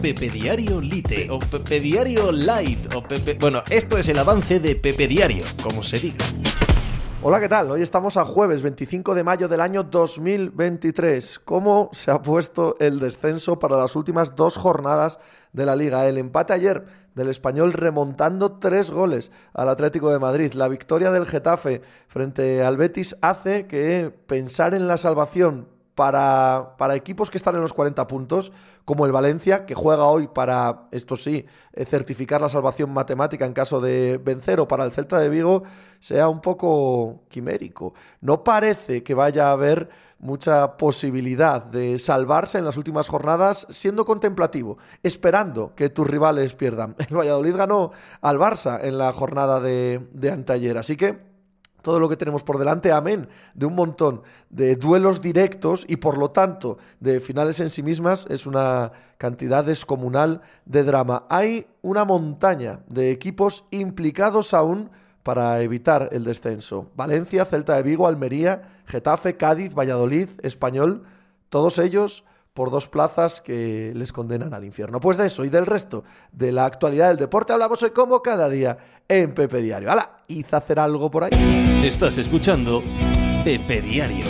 Pepe Diario Lite o Pepe Diario Light o Pepe... Bueno, esto es el avance de Pepe Diario, como se diga. Hola, ¿qué tal? Hoy estamos a jueves 25 de mayo del año 2023. ¿Cómo se ha puesto el descenso para las últimas dos jornadas de la liga? El empate ayer del español remontando tres goles al Atlético de Madrid. La victoria del Getafe frente al Betis hace que pensar en la salvación para, para, equipos que están en los 40 puntos, como el Valencia, que juega hoy para, esto sí, eh, certificar la salvación matemática en caso de vencer, o para el Celta de Vigo, sea un poco quimérico. No parece que vaya a haber mucha posibilidad de salvarse en las últimas jornadas siendo contemplativo, esperando que tus rivales pierdan. El Valladolid ganó al Barça en la jornada de, de anteayer, así que todo lo que tenemos por delante, amén, de un montón de duelos directos y por lo tanto de finales en sí mismas, es una cantidad descomunal de drama. Hay una montaña de equipos implicados aún para evitar el descenso. Valencia, Celta de Vigo, Almería, Getafe, Cádiz, Valladolid, Español, todos ellos por dos plazas que les condenan al infierno. Pues de eso y del resto de la actualidad del deporte hablamos hoy como cada día en Pepe Diario. ¡Hala! ¿Hice hacer algo por ahí? Estás escuchando Pepe Diario.